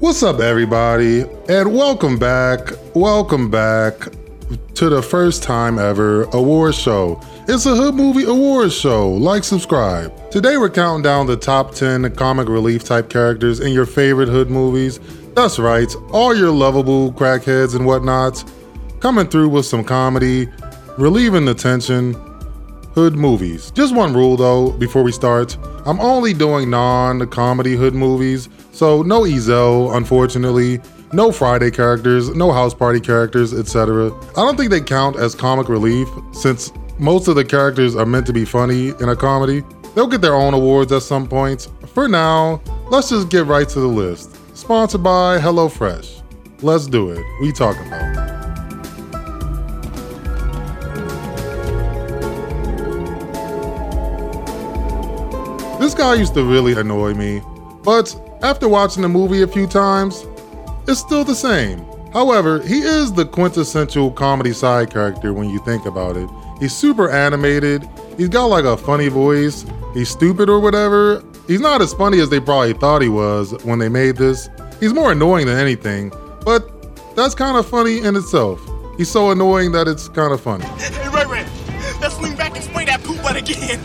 What's up, everybody? And welcome back, welcome back to the first time ever award show. It's a Hood Movie Awards show. Like, subscribe. Today we're counting down the top 10 comic relief type characters in your favorite Hood movies. That's right, all your lovable crackheads and whatnots coming through with some comedy, relieving the tension. Hood movies. Just one rule though before we start. I'm only doing non comedy Hood movies, so no Ezal, unfortunately. No Friday characters, no house party characters, etc. I don't think they count as comic relief since most of the characters are meant to be funny in a comedy. They'll get their own awards at some point. For now, let's just get right to the list. Sponsored by HelloFresh. Let's do it. We talking about. This guy used to really annoy me, but after watching the movie a few times, it's still the same. However, he is the quintessential comedy side character when you think about it. He's super animated, he's got like a funny voice, he's stupid or whatever. He's not as funny as they probably thought he was when they made this. He's more annoying than anything, but that's kind of funny in itself. He's so annoying that it's kind of funny. Hey, Ray Ray, let's swing back and spray that poop butt again.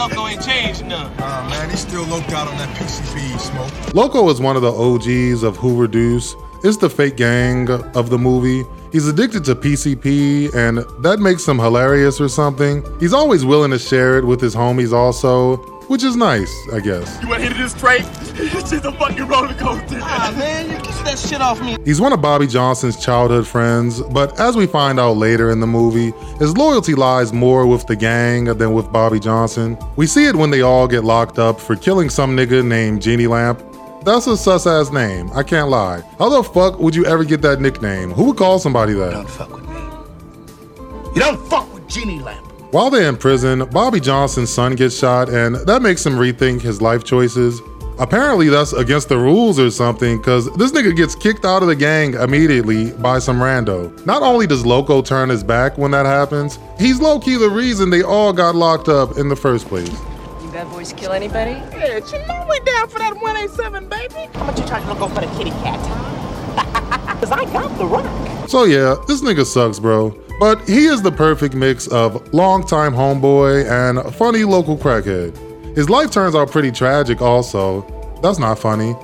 I see Loco ain't changed none. Ah, man, he's still loped out on that PCP smoke. Loco is one of the OGs of Hoover Deuce. It's the fake gang of the movie. He's addicted to PCP, and that makes him hilarious or something. He's always willing to share it with his homies, also, which is nice, I guess. You wanna hit this straight? It's just a fucking roller coaster. Ah, man, you get that shit off me. He's one of Bobby Johnson's childhood friends, but as we find out later in the movie, his loyalty lies more with the gang than with Bobby Johnson. We see it when they all get locked up for killing some nigga named Genie Lamp. That's a sus ass name, I can't lie. How the fuck would you ever get that nickname? Who would call somebody that? don't fuck with me. You don't fuck with Genie Lamp. While they're in prison, Bobby Johnson's son gets shot, and that makes him rethink his life choices. Apparently, that's against the rules or something, because this nigga gets kicked out of the gang immediately by some rando. Not only does Loco turn his back when that happens, he's low key the reason they all got locked up in the first place. You bad boys kill anybody? Yeah, you know we down for that 187, baby. How much you charge Loco for the kitty cat? Cause I got the rock. So yeah, this nigga sucks, bro. But he is the perfect mix of longtime homeboy and funny local crackhead. His life turns out pretty tragic also. That's not funny.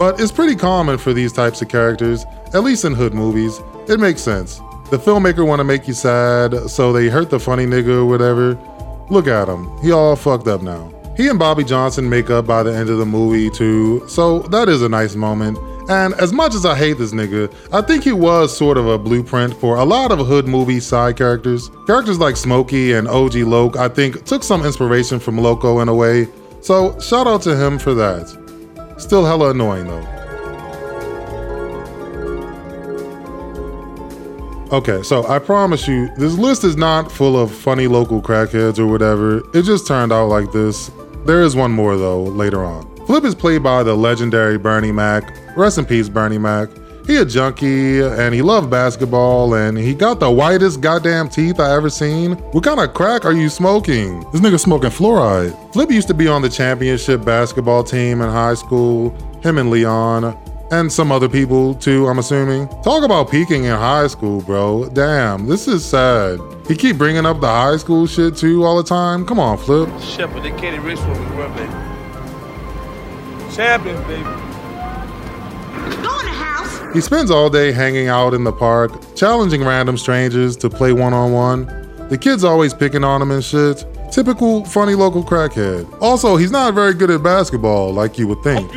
But it's pretty common for these types of characters, at least in hood movies. It makes sense. The filmmaker want to make you sad, so they hurt the funny nigga or whatever. Look at him. He all fucked up now. He and Bobby Johnson make up by the end of the movie too, so that is a nice moment. And as much as I hate this nigga, I think he was sort of a blueprint for a lot of hood movie side characters. Characters like Smokey and OG Loke, I think, took some inspiration from Loco in a way. So shout out to him for that. Still hella annoying though. Okay, so I promise you, this list is not full of funny local crackheads or whatever. It just turned out like this. There is one more though, later on. Flip is played by the legendary Bernie Mac. Rest in peace, Bernie Mac. He a junkie and he loved basketball and he got the whitest goddamn teeth I ever seen. What kind of crack are you smoking? This nigga smoking fluoride. Flip used to be on the championship basketball team in high school. Him and Leon and some other people too, I'm assuming. Talk about peaking in high school, bro. Damn, this is sad. He keep bringing up the high school shit too all the time. Come on, Flip. Shepherd and Kenny Rich when we up, baby. Champions, baby. He spends all day hanging out in the park, challenging random strangers to play one on one. The kids always picking on him and shit. Typical funny local crackhead. Also, he's not very good at basketball like you would think.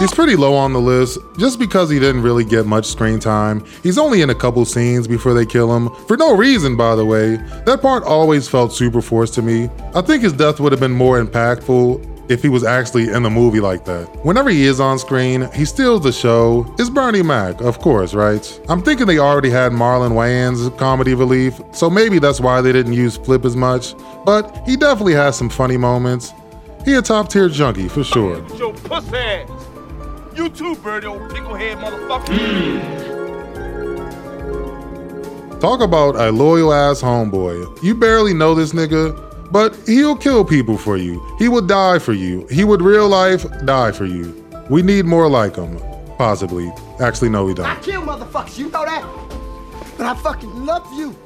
He's pretty low on the list just because he didn't really get much screen time. He's only in a couple scenes before they kill him, for no reason, by the way. That part always felt super forced to me. I think his death would have been more impactful if he was actually in the movie like that. Whenever he is on screen, he steals the show. It's Bernie Mac, of course, right? I'm thinking they already had Marlon Wayans comedy relief, so maybe that's why they didn't use Flip as much. But he definitely has some funny moments. He a top tier junkie for sure. Your pussy ass. You too, Birdie, old picklehead motherfucker. Talk about a loyal ass homeboy. You barely know this nigga, But he'll kill people for you. He would die for you. He would real life die for you. We need more like him. Possibly. Actually, no, we I don't. I kill motherfuckers, you know that? But I fucking love you.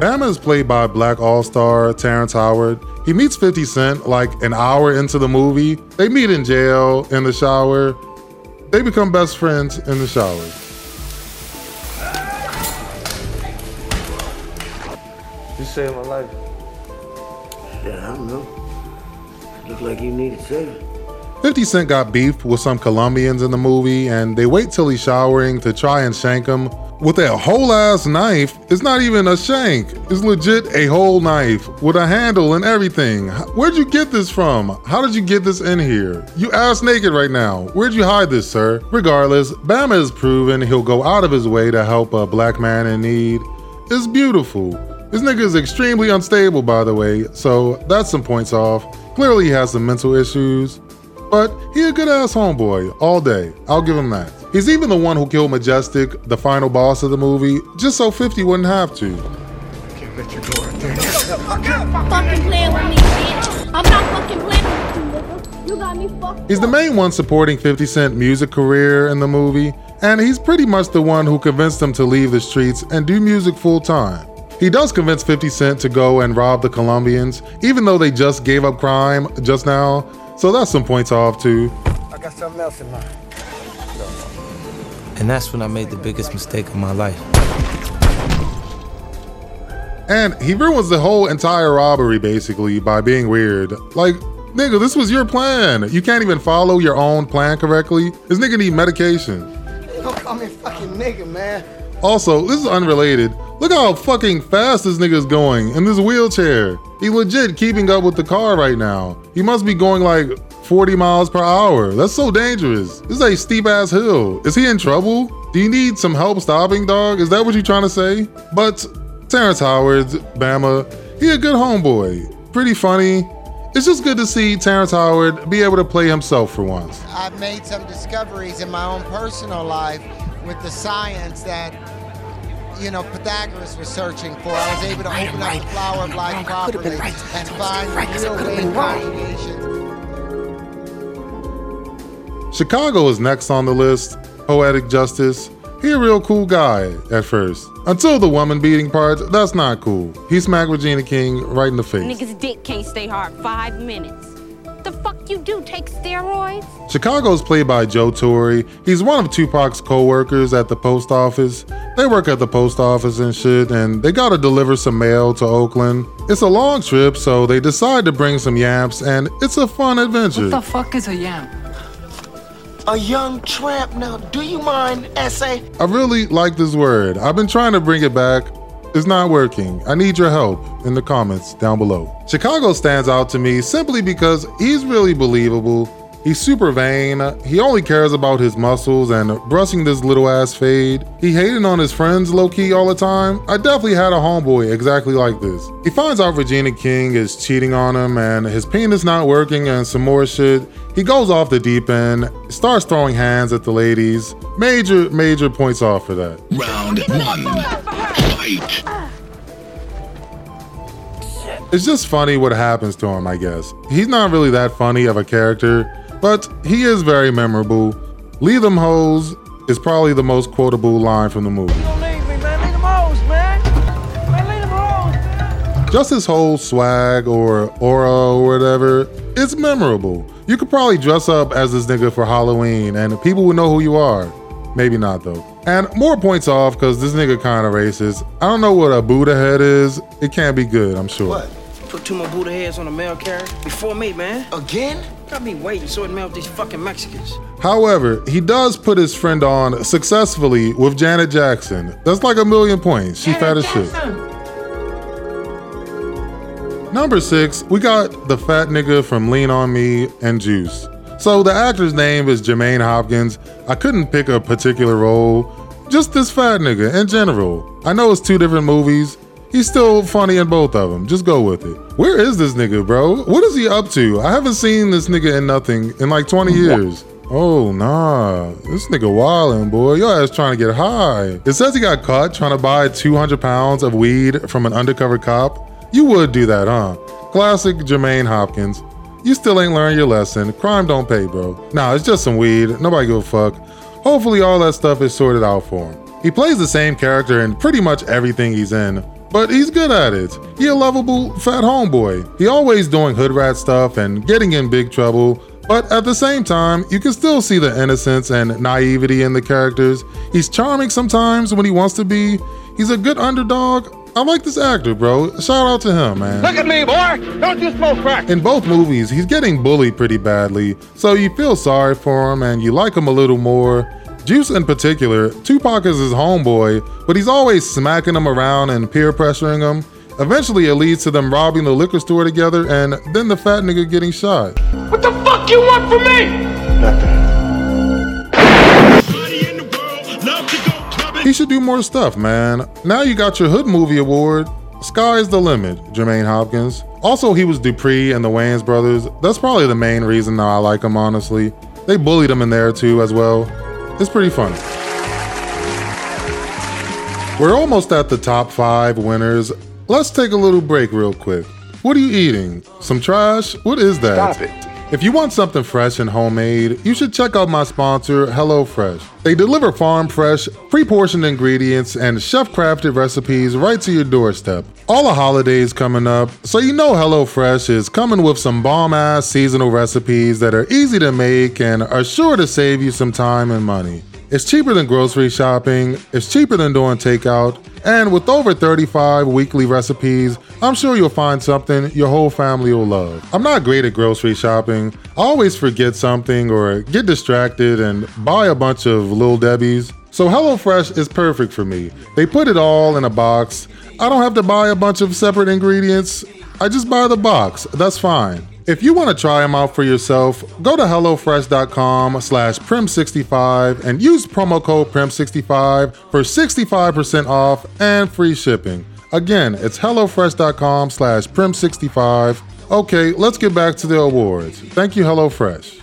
Bama is played by Black All Star Terrence Howard. He meets 50 Cent like an hour into the movie. They meet in jail, in the shower. They become best friends in the shower. You saved my life. I don't know. Like needed saving. 50 Cent got beef with some Colombians in the movie, and they wait till he's showering to try and shank him with a whole ass knife. It's not even a shank, it's legit a whole knife with a handle and everything. Where'd you get this from? How did you get this in here? You ass naked right now. Where'd you hide this, sir? Regardless, Bama has proven he'll go out of his way to help a black man in need. It's beautiful. This nigga is extremely unstable, by the way, so that's some points off. Clearly, he has some mental issues. But he a good ass homeboy all day. I'll give him that. He's even the one who killed Majestic, the final boss of the movie, just so 50 wouldn't have to. Can't let you go out there. Fucking playing with me, bitch. I'm not fucking playing with you, nigga. You got me fucked He's the main one supporting 50 Cent music career in the movie, and he's pretty much the one who convinced him to leave the streets and do music full time. He does convince 50 Cent to go and rob the Colombians, even though they just gave up crime just now, so that's some points off too. I got something else in mind. And that's when I made the biggest mistake of my life. And he ruins the whole entire robbery basically by being weird. Like, nigga, this was your plan. You can't even follow your own plan correctly. This nigga need medication. Don't call me fucking nigga, man. Also, this is unrelated. Look how fucking fast this nigga's going in this wheelchair. He legit keeping up with the car right now. He must be going like 40 miles per hour. That's so dangerous. This is a steep ass hill. Is he in trouble? Do you need some help stopping, dog? Is that what you're trying to say? But Terrence Howard, Bama, he a good homeboy. Pretty funny. It's just good to see Terrence Howard be able to play himself for once. I've made some discoveries in my own personal life with the science that, you know, Pythagoras was searching for. I was able to Right, open right. up the flower of life Wrong. I could've been properly right. and find right, 'cause I real wave been Chicago is next on the list. Poetic Justice. He a real cool guy at first. Until the woman beating part, that's not cool. He smacked Regina King right in the face. Nigga's dick can't stay hard five minutes. The you do? Take steroids? Chicago is played by Joe Torry. He's one of Tupac's co-workers at the post office. They work at the post office and shit, and they gotta deliver some mail to Oakland. It's a long trip, so they decide to bring some yamps, and it's a fun adventure. What the fuck is a yam? A young tramp. Now, do you mind, essay? I really like this word. I've been trying to bring it back. It's not working. I need your help in the comments down below. Chicago stands out to me simply because he's really believable. He's super vain. He only cares about his muscles and brushing this little ass fade. He hating on his friends low key all the time. I definitely had a homeboy exactly like this. He finds out Regina King is cheating on him and his penis not working and some more shit. He goes off the deep end, starts throwing hands at the ladies. Major, major points off for that. Round one. Fight. It's just funny what happens to him, I guess. He's not really that funny of a character, but he is very memorable. Leave them hoes is probably the most quotable line from the movie. Don't leave me, man. Leave them hoes, man. Man, leave them hoes, man. Just his whole swag or aura or whatever, it's memorable. You could probably dress up as this nigga for Halloween and people would know who you are. Maybe not though. And more points off because this nigga kind of racist. I don't know what a Buddha head is. It can't be good, I'm sure. What? Put two more Buddha heads on the mail carrier before me, man. Again? Got me waiting sorting mail with these fucking Mexicans. However, he does put his friend on successfully with Janet Jackson. That's like a million points. She fat as shit. Number six, we got the fat nigga from Lean On Me and Juice. So the actor's name is Jermaine Hopkins. I couldn't pick a particular role, just this fat nigga in general. I know it's two different movies. He's still funny in both of them. Just go with it. Where is this nigga, bro? What is he up to? I haven't seen this nigga in nothing in like 20 years. Oh nah, this nigga wildin', boy. Your ass trying to get high. It says he got caught trying to buy 200 pounds of weed from an undercover cop. You would do that, huh? Classic Jermaine Hopkins. You still ain't learned your lesson. Crime don't pay, bro. Nah, it's just some weed. Nobody give a fuck. Hopefully, all that stuff is sorted out for him. He plays the same character in pretty much everything he's in, but he's good at it. He a lovable fat homeboy. He always doing hood rat stuff and getting in big trouble, but at the same time, you can still see the innocence and naivety in the characters. He's charming sometimes when he wants to be. He's a good underdog. I like this actor, bro. Shout out to him, man. Look at me, boy. Don't you smoke crack. In both movies, he's getting bullied pretty badly, so you feel sorry for him and you like him a little more. Juice in particular, Tupac is his homeboy, but he's always smacking him around and peer pressuring him. Eventually, it leads to them robbing the liquor store together and then the fat nigga getting shot. What the fuck you want from me? He should do more stuff, man. Now you got your Hood Movie Award. Sky's the limit, Jermaine Hopkins. Also, he was Dupree and the Wayans brothers. That's probably the main reason that I like him, honestly. They bullied him in there too, as well. It's pretty funny. We're almost at the top five winners. Let's take a little break real quick. What are you eating? Some trash? What is that? Stop it. If you want something fresh and homemade, you should check out my sponsor, HelloFresh. They deliver farm fresh, pre portioned ingredients and chef crafted recipes right to your doorstep. All the holidays coming up, so you know HelloFresh is coming with some bomb ass seasonal recipes that are easy to make and are sure to save you some time and money. It's cheaper than grocery shopping, it's cheaper than doing takeout, and with over 35 weekly recipes, I'm sure you'll find something your whole family will love. I'm not great at grocery shopping. I always forget something or get distracted and buy a bunch of Little Debbie's. So HelloFresh is perfect for me. They put it all in a box. I don't have to buy a bunch of separate ingredients. I just buy the box. That's fine. If you want to try them out for yourself, go to HelloFresh.com slash PRIMM65 and use promo code PRIMM65 for 65% off and free shipping. Again, it's HelloFresh.com slash PRIMM65. Okay, let's get back to the awards. Thank you, HelloFresh.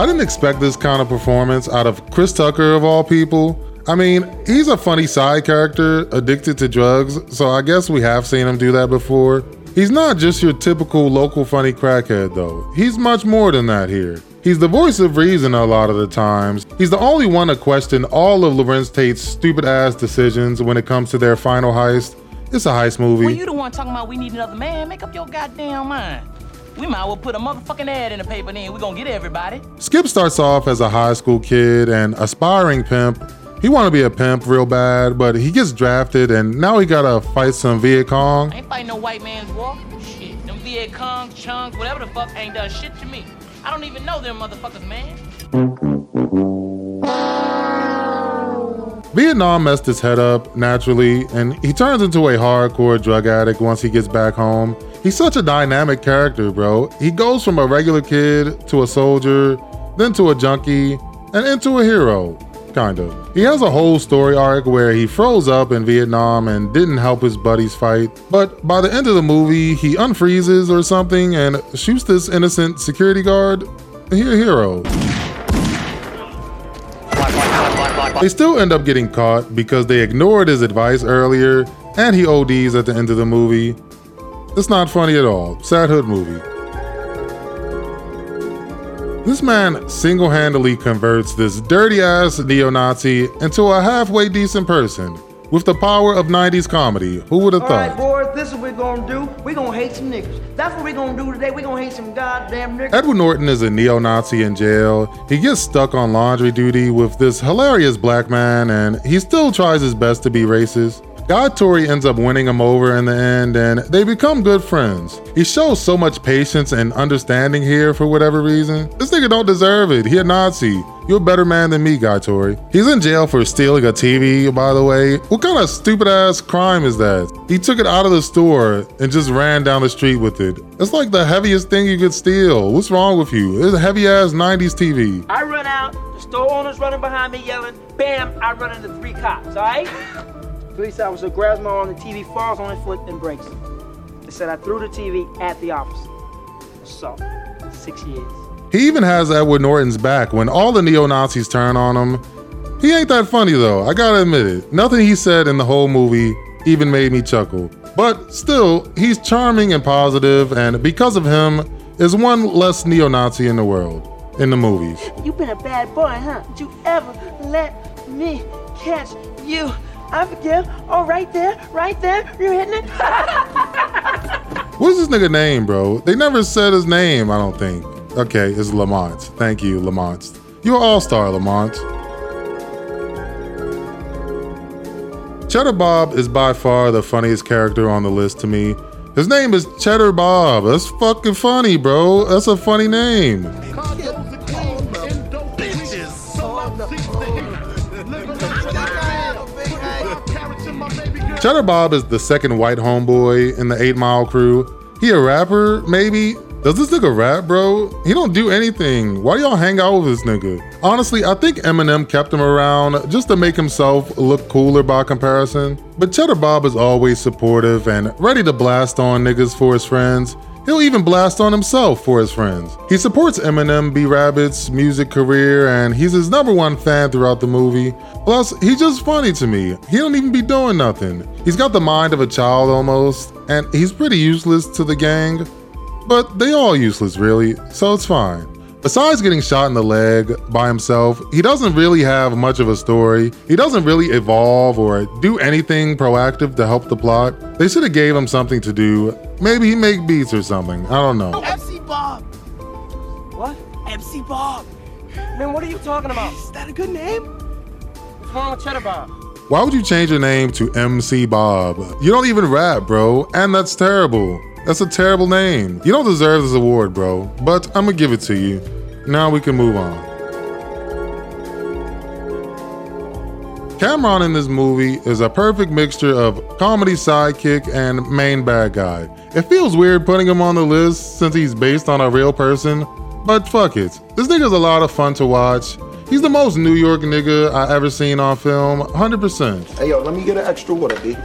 I didn't expect this kind of performance out of Chris Tucker of all people. I mean, he's a funny side character addicted to drugs, so I guess we have seen him do that before. He's not just your typical local funny crackhead, though. He's much more than that here. He's the voice of reason a lot of the times. He's the only one to question all of Larenz Tate's stupid ass decisions when it comes to their final heist. It's a heist movie. When you the one talking about we need another man, make up your goddamn mind. We might as well put a motherfucking ad in the paper then. we gonna get everybody. Skip starts off as a high school kid and aspiring pimp. He want to be a pimp real bad, but he gets drafted and now he gotta fight some Viet Cong. I ain't fighting no white man's war. Shit, them Viet Cong, Chunks, whatever the fuck ain't done shit to me. I don't even know them motherfuckers, man. Vietnam messed his head up naturally, and he turns into a hardcore drug addict once he gets back home. He's such a dynamic character, bro. He goes from a regular kid to a soldier, then to a junkie, and into a hero, kind of. He has a whole story arc where he froze up in Vietnam and didn't help his buddies fight, but by the end of the movie, he unfreezes or something and shoots this innocent security guard. He a hero. They still end up getting caught because they ignored his advice earlier, and he ODs at the end of the movie. It's not funny at all. Sad hood movie. This man single handedly converts this dirty ass neo Nazi into a halfway decent person with the power of 90s comedy. Who would have thought? right, boys, this is what we're gonna do. We're gonna hate some niggas. That's what we're gonna do today. We're gonna hate some goddamn niggas. Edward Norton is a neo Nazi in jail. He gets stuck on laundry duty with this hilarious black man, and he still tries his best to be racist. Guy Torry ends up winning him over in the end, and they become good friends. He shows so much patience and understanding here for whatever reason. This nigga don't deserve it. He a Nazi. You're a better man than me, Guy Torry. He's in jail for stealing a TV, by the way. What kind of stupid ass crime is that? He took it out of the store and just ran down the street with it. It's like the heaviest thing you could steal. What's wrong with you? It's a heavy ass 90s TV. I run out, the store owner's running behind me yelling, bam, I run into three cops, all right? Police officer grabs my arm, the TV falls on his foot and breaks it. They said I threw the TV at the officer. So, Six years. He even has Edward Norton's back when all the neo Nazis turn on him. He ain't that funny though, I gotta admit it. Nothing he said in the whole movie even made me chuckle. But still, he's charming and positive, and because of him, is one less neo Nazi in the world, in the movies. You've been a bad boy, huh? Did you ever let me catch you? I forgive. Oh, right there, right there. You're hitting it? What's this nigga name, bro? They never said his name, I don't think. Okay, it's Lamont. Thank you, Lamont. You're all-star, Lamont. Cheddar Bob is by far the funniest character on the list to me. His name is Cheddar Bob. That's fucking funny, bro. That's a funny name. Cheddar Bob is the second white homeboy in the 8 Mile crew. He a rapper, maybe? Does this nigga rap, bro? He don't do anything. Why y'all hang out with this nigga? Honestly, I think Eminem kept him around just to make himself look cooler by comparison. But Cheddar Bob is always supportive and ready to blast on niggas for his friends. He'll even blast on himself for his friends. He supports Eminem B Rabbit's music career and he's his number one fan throughout the movie. Plus, he's just funny to me. He don't even be doing nothing. He's got the mind of a child almost, and he's pretty useless to the gang. But they all useless really, so it's fine. Besides getting shot in the leg by himself, he doesn't really have much of a story. He doesn't really evolve or do anything proactive to help the plot. They should have gave him something to do. Maybe he make beats or something. I don't know. MC Bob. What? MC Bob. Man, what are you talking about? Is that a good name? What's wrong with Cheddar Bob? Why would you change your name to MC Bob? You don't even rap, bro, and that's terrible. That's a terrible name. You don't deserve this award, bro, but I'm gonna give it to you. Now we can move on. Cameron in this movie is a perfect mixture of comedy sidekick and main bad guy. It feels weird putting him on the list since he's based on a real person, but fuck it. This nigga's a lot of fun to watch. He's the most New York nigga I ever seen on film, 100%. Hey yo, let me get an extra water, B.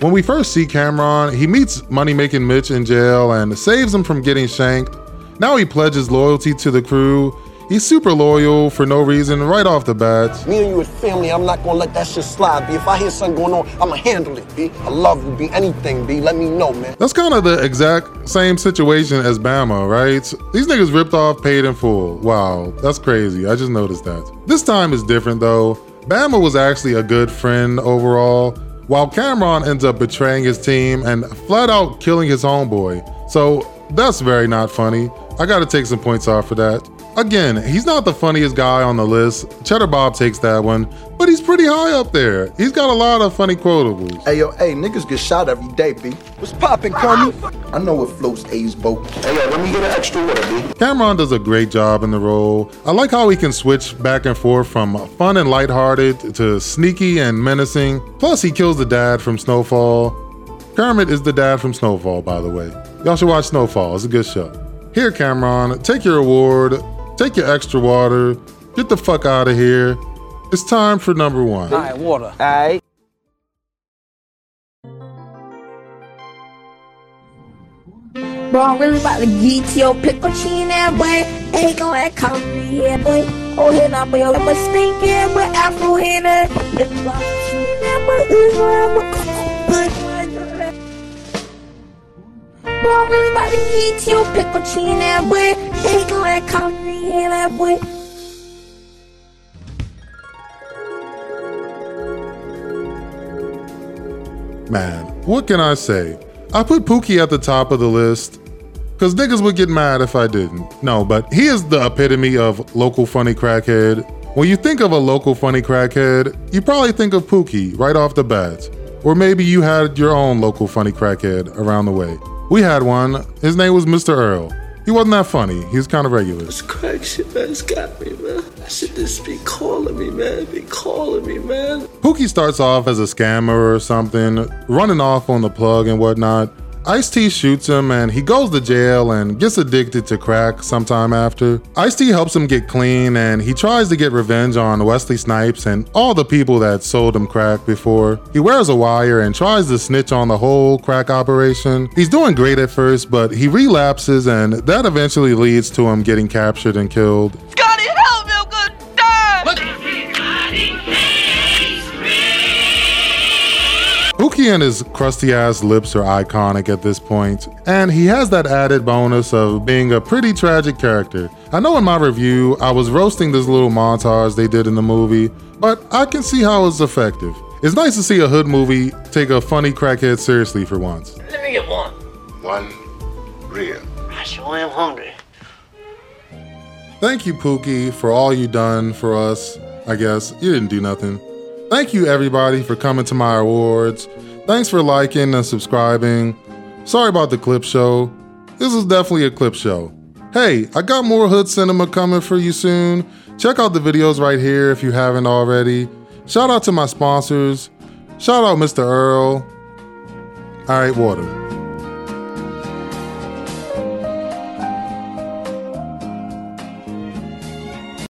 When we first see Cameron, he meets Money Making Mitch in jail and saves him from getting shanked. Now he pledges loyalty to the crew. He's super loyal for no reason right off the bat. Me and you as family, I'm not gonna let that shit slide, B. If I hear something going on, I'ma handle it, B. I love you, B. Anything, B. Let me know, man. That's kind of the exact same situation as Bama, right? These niggas ripped off paid in full. Wow, that's crazy. I just noticed that. This time is different though. Bama was actually a good friend overall, while Cameron ends up betraying his team and flat out killing his homeboy. So that's very not funny. I gotta take some points off for that. Again, he's not the funniest guy on the list. Cheddar Bob takes that one, but he's pretty high up there. He's got a lot of funny quotables. Hey yo, hey, niggas get shot every day, B. What's poppin', Kermit? I know it floats A's boat. Hey yo, let me get an extra water, B. Cameron does a great job in the role. I like how he can switch back and forth from fun and lighthearted to sneaky and menacing. Plus, he kills the dad from Snowfall. Kermit is the dad from Snowfall, by the way. Y'all should watch Snowfall, it's a good show. Here, Cameron, take your award, take your extra water, get the fuck out of here. It's time for number one. All right, water. All right. Bro, I'm really about to get your pickle chin that way. Ain't gonna come here, boy. Oh, here now, boy. I'm a stinking with Afro in it. It's like, never is Bro, I'm really about to get your pickle chin that way. Ain't gonna come Man, what can I say? I put Pookie at the top of the list because niggas would get mad if I didn't. No, but he is the epitome of local funny crackhead. When you think of a local funny crackhead, you probably think of Pookie right off the bat. Or maybe you had your own local funny crackhead around the way. We had one. His name was Mr. Earl. He wasn't that funny. He was kind of regular. This crack shit, man, it's got me, man. That shit just be calling me, man. Be calling me, man. Pookie starts off as a scammer or something, running off on the plug and whatnot. Ice T shoots him and he goes to jail and gets addicted to crack sometime after. Ice T helps him get clean and he tries to get revenge on Wesley Snipes and all the people that sold him crack before. He wears a wire and tries to snitch on the whole crack operation. He's doing great at first, but he relapses and that eventually leads to him getting captured and killed. Pookie and his crusty ass lips are iconic at this point, and he has that added bonus of being a pretty tragic character. I know in my review I was roasting this little montage they did in the movie, but I can see how it's effective. It's nice to see a hood movie take a funny crackhead seriously for once. Let me get one. One real. I sure am hungry. Thank you, Pookie, for all you done for us. I guess you didn't do nothing. Thank you, everybody, for coming to my awards. Thanks for liking and subscribing. Sorry about the clip show. This is definitely a clip show. Hey, I got more hood cinema coming for you soon. Check out the videos right here if you haven't already. Shout out to my sponsors. Shout out Mr. Earl. All right, water.